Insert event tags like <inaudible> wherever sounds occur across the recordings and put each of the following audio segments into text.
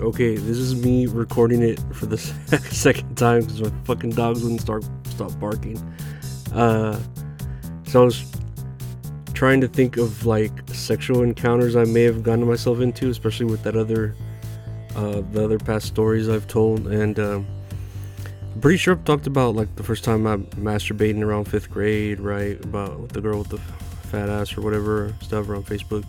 Okay, this is me recording it for the <laughs> second time because my fucking dogs wouldn't start stop barking. Uh, so I was trying to think of like sexual encounters I may have gotten myself into, especially with that other, uh, the other past stories I've told, and um, I'm pretty sure I've talked about like the first time I masturbating around fifth grade, right? About the girl with the fat ass or whatever stuff around Facebook.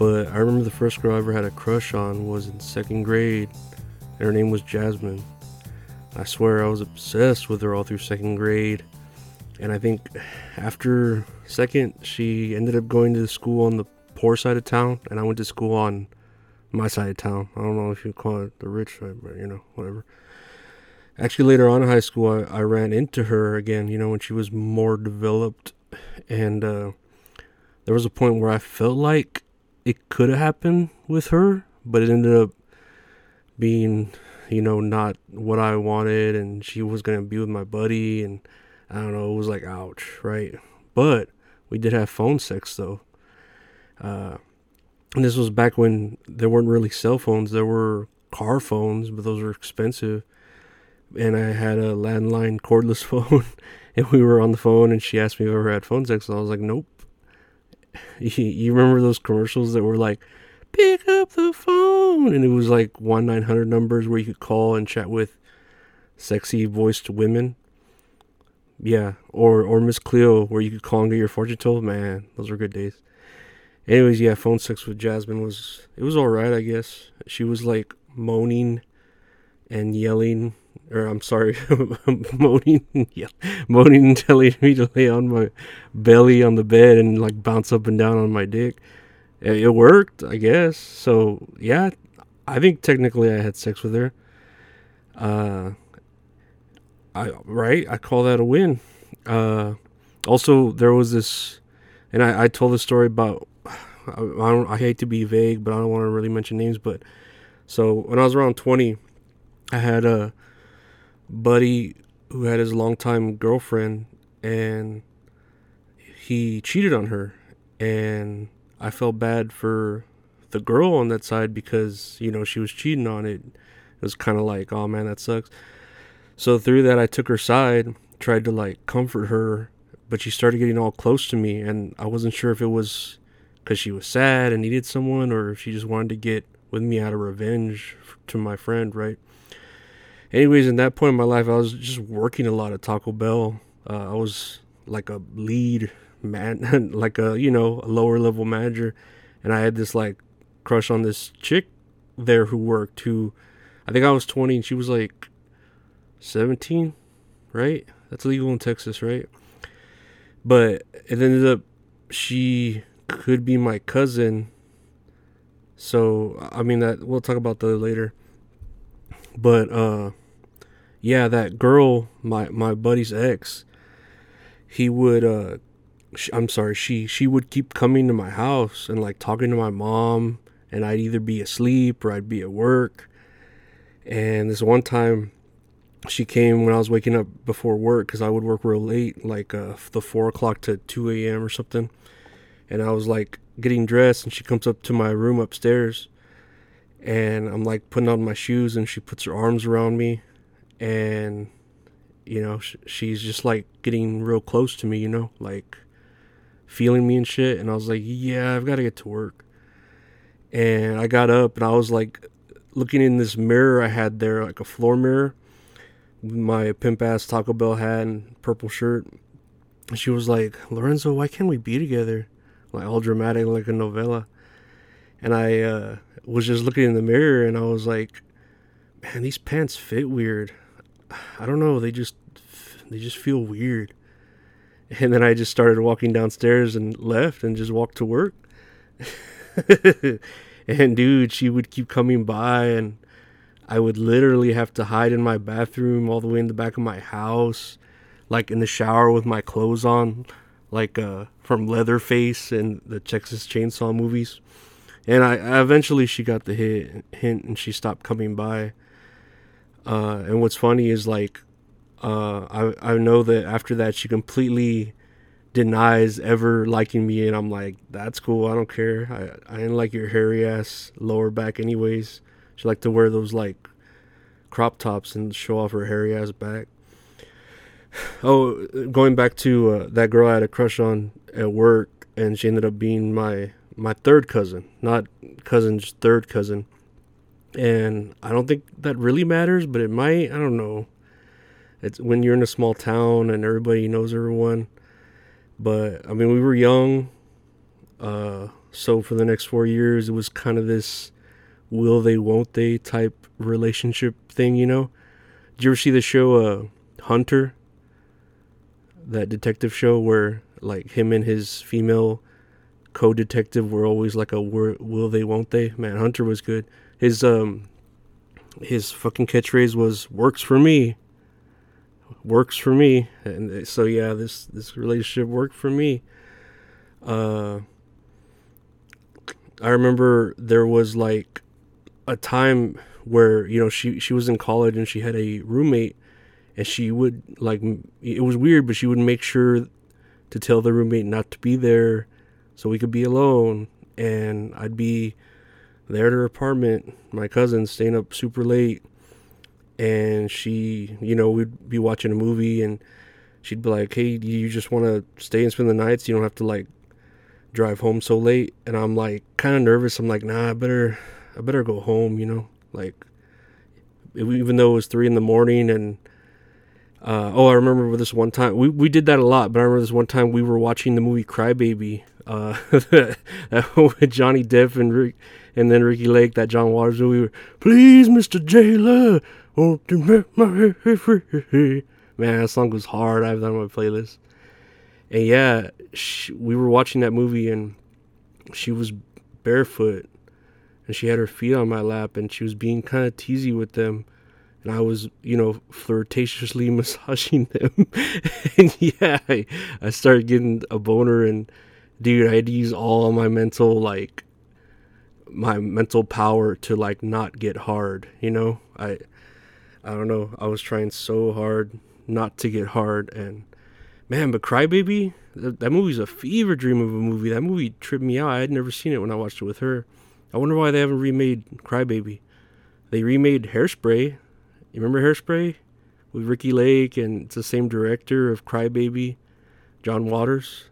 But I remember the first girl I ever had a crush on was in second grade, and her name was Jasmine. I swear I was obsessed with her all through second grade. And I think after second, she ended up going to school on the poor side of town, and I went to school on my side of town. I don't know if you call it the rich side, but you know, whatever. Actually, later on in high school, I, I ran into her again, you know, when she was more developed. And uh, there was a point where I felt like it could have happened with her, but it ended up being, you know, not what I wanted, and she was gonna be with my buddy, and I don't know, it was like ouch, right? But we did have phone sex though. Uh, and this was back when there weren't really cell phones. There were car phones, but those were expensive. And I had a landline cordless <laughs> phone, and we were on the phone, and she asked me if I ever had phone sex, and I was like, nope. <laughs> you remember those commercials that were like, pick up the phone, and it was like one nine hundred numbers where you could call and chat with sexy voiced women. Yeah, or or Miss Cleo where you could call and get your fortune told. Man, those were good days. Anyways, yeah, phone sex with Jasmine was it was all right, I guess. She was like moaning and yelling or I'm sorry, <laughs> moaning, yeah, moaning and telling me to lay on my belly on the bed and like bounce up and down on my dick. It worked, I guess. So yeah, I think technically I had sex with her. Uh, I right, I call that a win. Uh, also there was this, and I, I told the story about. I, I don't. I hate to be vague, but I don't want to really mention names. But so when I was around twenty, I had a buddy who had his longtime girlfriend and he cheated on her and I felt bad for the girl on that side because you know she was cheating on it. It was kind of like, oh man, that sucks. So through that, I took her side, tried to like comfort her, but she started getting all close to me, and I wasn't sure if it was because she was sad and needed someone, or if she just wanted to get with me out of revenge to my friend, right? Anyways, in that point in my life, I was just working a lot at Taco Bell. Uh, I was like a lead man, <laughs> like a you know a lower level manager, and I had this like crush on this chick there who worked. Who I think I was 20 and she was like 17, right? That's legal in Texas, right? But it ended up she could be my cousin. So I mean that we'll talk about that later. But uh yeah, that girl, my my buddy's ex, he would uh she, I'm sorry, she she would keep coming to my house and like talking to my mom and I'd either be asleep or I'd be at work. And this one time she came when I was waking up before work because I would work real late, like uh, the four o'clock to 2 a.m. or something. And I was like getting dressed, and she comes up to my room upstairs. And I'm like putting on my shoes, and she puts her arms around me and you know sh- she's just like getting real close to me you know like feeling me and shit. And i was like yeah i've got to get to work. And i got up and i was like looking in this mirror i had there like a floor mirror my pimp ass taco bell hat and purple shirt. And she was like lorenzo why can't we be together? Like all dramatic like a novella. And i uh, was just looking in the mirror and i was like man these pants fit weird I don't know, they just they just feel weird. And then I just started walking downstairs and left and just walked to work. <laughs> and dude, she would keep coming by and I would literally have to hide in my bathroom all the way in the back of my house, like in the shower with my clothes on, like uh, from Leatherface and the Texas Chainsaw movies. And I eventually she got the hit, hint and she stopped coming by. Uh, and what's funny is like, uh, I I know that after that she completely denies ever liking me, and I'm like, that's cool. I don't care. I I didn't like your hairy ass lower back anyways. She liked to wear those like crop tops and show off her hairy ass back. <sighs> Oh, going back to uh, that girl I had a crush on at work, and she ended up being my my third cousin, not cousin's third cousin. And I don't think that really matters, but it might. I don't know. It's when you're in a small town and everybody knows everyone. But I mean, we were young. Uh, so for the next four years, it was kind of this will they, won't they type relationship thing, you know? Did you ever see the show uh, Hunter? That detective show where like him and his female co-detective were always like a will they, won't they? Man, Hunter was good. His um his fucking catchphrase was works for me. Works for me. And so yeah, this this relationship worked for me. Uh I remember there was like a time where you know she she was in college and she had a roommate and she would like it was weird but she would make sure to tell the roommate not to be there so we could be alone and I'd be there at her apartment my cousin staying up super late and she you know we'd be watching a movie and she'd be like hey do you just want to stay and spend the night so you don't have to like drive home so late. And I'm like kind of nervous. I'm like, nah, I better, I better go home, you know, like even though it was three in the morning and, uh, oh, I remember this one time we, we did that a lot, but I remember this one time we were watching the movie Crybaby, uh, <laughs> with Johnny Depp and Rick, and then Ricki Lake, that John Waters movie. Please, Mr. Jailer, won't you make my free? Man, that song was hard. I have that on my playlist. And yeah, she, we were watching that movie and she was barefoot and she had her feet on my lap and she was being kind of teasy with them and I was, you know, flirtatiously <laughs> massaging them. <laughs> and yeah, I, I, started getting a boner and dude, I had to use all my mental like my mental power to like not get hard, you know? I I don't know. I was trying so hard not to get hard and Man, but Crybaby, that, that movie's a fever dream of a movie. That movie tripped me out. I had never seen it when I watched it with her. I wonder why they haven't remade Crybaby. They remade Hairspray. You remember Hairspray? With Ricki Lake, and it's the same director of Crybaby, John Waters.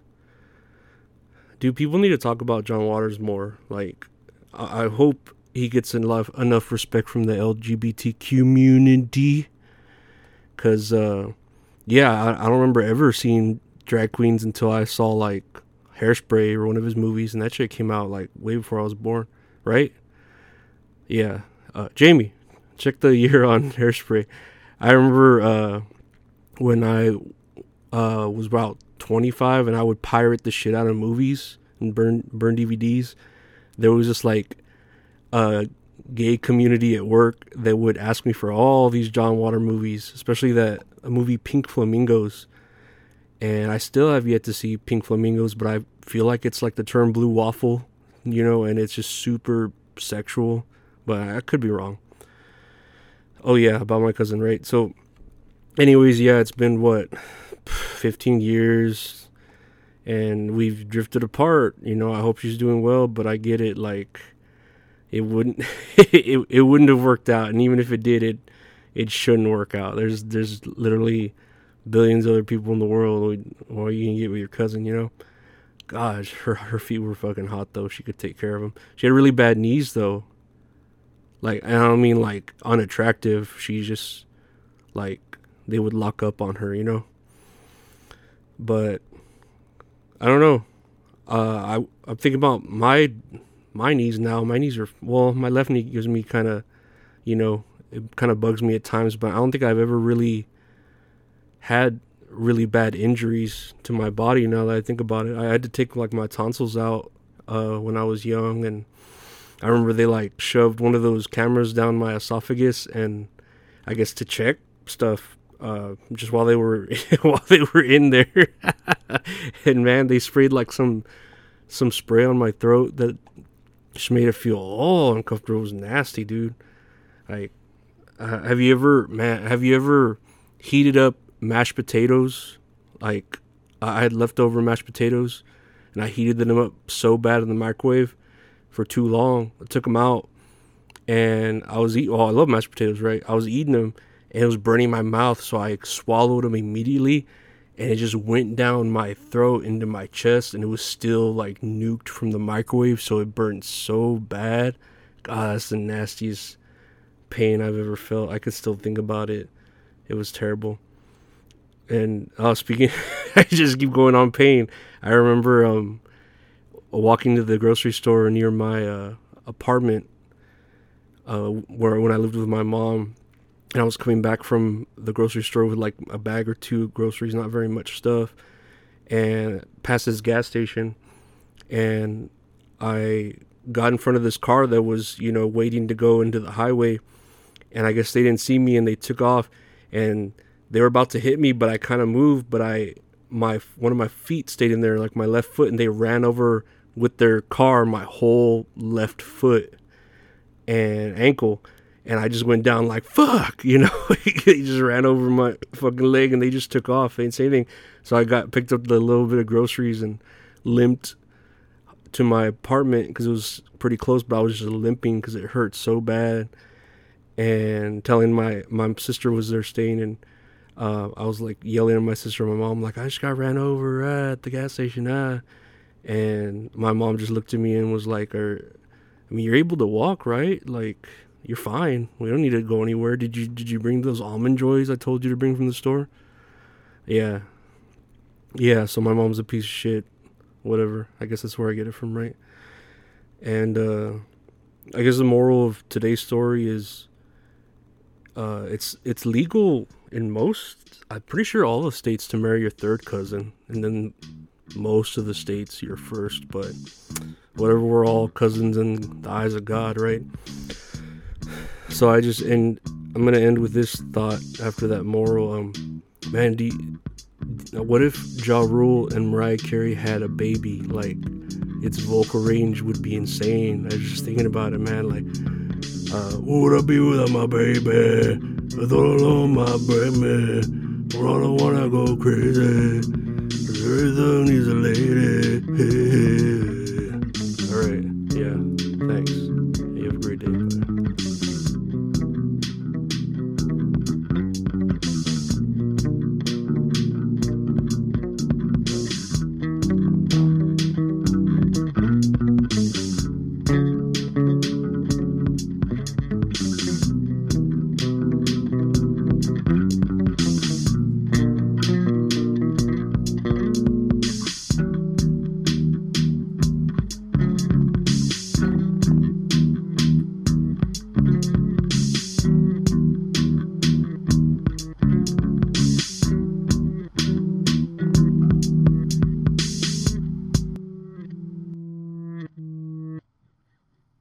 Dude, people need to talk about John Waters more. Like, I, I hope he gets enough enough respect from the LGBT community. Cause uh, yeah, I, I don't remember ever seeing drag queens until I saw like Hairspray or one of his movies, and that shit came out like way before I was born, right? Yeah, uh, Jamie, check the year on Hairspray. I remember uh, when I uh, was about 25 and I would pirate the shit out of movies and burn burn DVDs. There was just like a gay community at work that would ask me for all these John Water movies, especially that movie Pink Flamingos, and I still have yet to see Pink Flamingos, but I feel like it's like the term blue waffle, you know, and it's just super sexual, but I could be wrong. Oh yeah, about my cousin, right? So, anyways, yeah, it's been what, 15 years, and we've drifted apart. You know, I hope she's doing well, but I get it. Like, it wouldn't, <laughs> it, it wouldn't have worked out, and even if it did, it it shouldn't work out. There's there's literally billions of other people in the world. Or you can get with your cousin, you know. Gosh, her her feet were fucking hot though. She could take care of them. She had really bad knees though. Like I don't mean like unattractive. She's just like they would lock up on her, you know. But I don't know. Uh, I I'm thinking about my my knees now. My knees are well. My left knee gives me kind of, you know, it kind of bugs me at times, but I don't think I've ever really had really bad injuries to my body now that I think about it. I had to take like my tonsils out uh, when I was young and I remember they like shoved one of those cameras down my esophagus and I guess to check stuff uh, just while they were <laughs> while they were in there. <laughs> and man, they sprayed like some some spray on my throat that just made it feel all uncomfortable. It was nasty, dude. Like uh, have you ever, man? Have you ever heated up mashed potatoes? Like I had leftover mashed potatoes, and I heated them up so bad in the microwave for too long. I took them out, and I was eating. Well, I love mashed potatoes, right? I was eating them, and it was burning my mouth, so I swallowed them immediately, and it just went down my throat into my chest, and it was still like nuked from the microwave, so it burned so bad. God, that's the nastiest pain I've ever felt. I could still think about it. It was terrible. And uh, speaking, <laughs> I just keep going on pain. I remember um, walking to the grocery store near my uh, apartment, uh, where when I lived with my mom, and I was coming back from the grocery store with like a bag or two groceries, not very much stuff, and past this gas station, and I got in front of this car that was you know waiting to go into the highway, and I guess they didn't see me and they took off, and they were about to hit me, but I kind of moved, but I my one of my feet stayed in there, like my left foot, and they ran over with their car my whole left foot and ankle and I just went down like fuck, <laughs> you know. he just ran over my fucking leg and they just took off. They didn't say anything. So I got picked up the little bit of groceries and limped to my apartment because it was pretty close, but I was just limping because it hurt so bad. And telling my my sister was there staying and uh, I was like yelling at my sister and my mom like I just got ran over uh, at the gas station ah. And my mom just looked at me and was like, "Are I mean, you're able to walk, right? Like, you're fine. We don't need to go anywhere. Did you did you bring those almond joys I told you to bring from the store? Yeah. Yeah, so my mom's a piece of shit. Whatever. I guess that's where I get it from, right? And uh I guess the moral of today's story is uh it's it's legal in most I'm pretty sure all the states to marry your third cousin and then most of the states your first, but whatever we're all cousins in the eyes of God, right? So I just and I'm gonna end with this thought after that moral. Um, man, do you, what if Ja Rule and Mariah Carey had a baby? Like, its vocal range would be insane. I was just thinking about it, man. Like, uh, would I be without my baby? I don't know my baby. I don't wanna go crazy. Everything needs a lady. All <laughs>